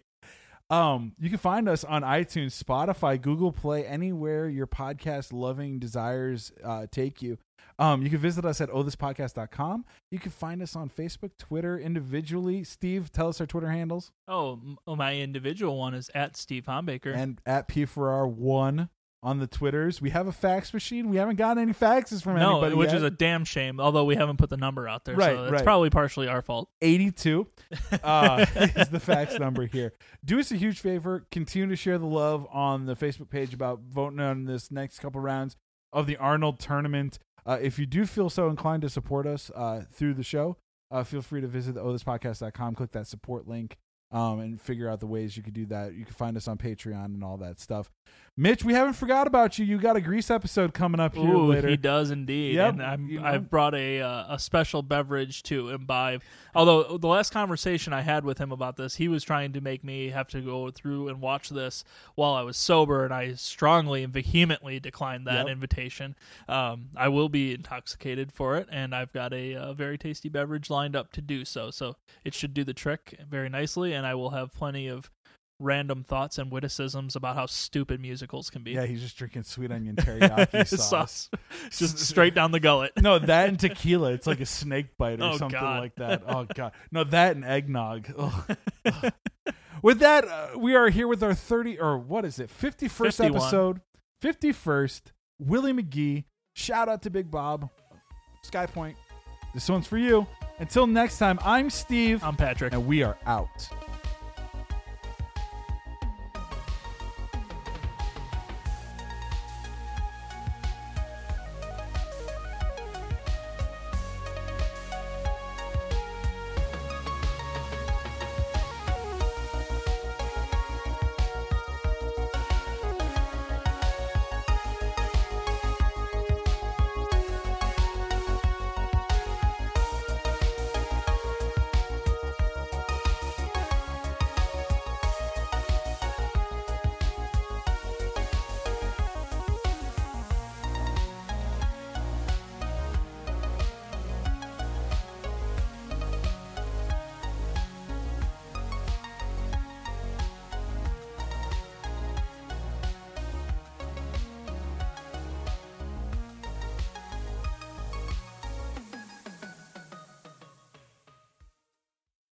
Um, you can find us on iTunes, Spotify, Google Play, anywhere your podcast loving desires uh, take you. Um, you can visit us at ohthispodcast.com. You can find us on Facebook, Twitter, individually. Steve, tell us our Twitter handles. Oh, my individual one is at Steve Hombaker. and at P for R one on the Twitters. We have a fax machine. We haven't gotten any faxes from no, anybody which yet. is a damn shame. Although we haven't put the number out there, Right, so it's right. probably partially our fault. 82 uh, is the fax number here. Do us a huge favor. Continue to share the love on the Facebook page about voting on this next couple rounds of the Arnold tournament. Uh, if you do feel so inclined to support us uh, through the show, uh, feel free to visit the ohthispodcast.com, click that support link, um, and figure out the ways you could do that. You can find us on Patreon and all that stuff. Mitch, we haven't forgot about you. You got a Grease episode coming up here Ooh, later. he does indeed. Yep, and I'm, you know. I've brought a uh, a special beverage to imbibe. Although the last conversation I had with him about this, he was trying to make me have to go through and watch this while I was sober, and I strongly and vehemently declined that Yep. invitation. Um, I will be intoxicated for it, and I've got a, uh very tasty beverage lined up to do so. So it should do the trick very nicely, and I will have plenty of random thoughts and witticisms about how stupid musicals can be. yeah, he's just drinking sweet onion teriyaki sauce. Just straight down the gullet. No, that and tequila. It's like a snake bite or Oh, something God. like that. Oh god. No, that and eggnog. With that, uh, we are here with our 30 or what is it? 51st 51. episode. 51st. Willie McGee. Shout out to Big Bob. Sky Point. This one's for you. Until next time, I'm Steve, I'm Patrick. and we are out.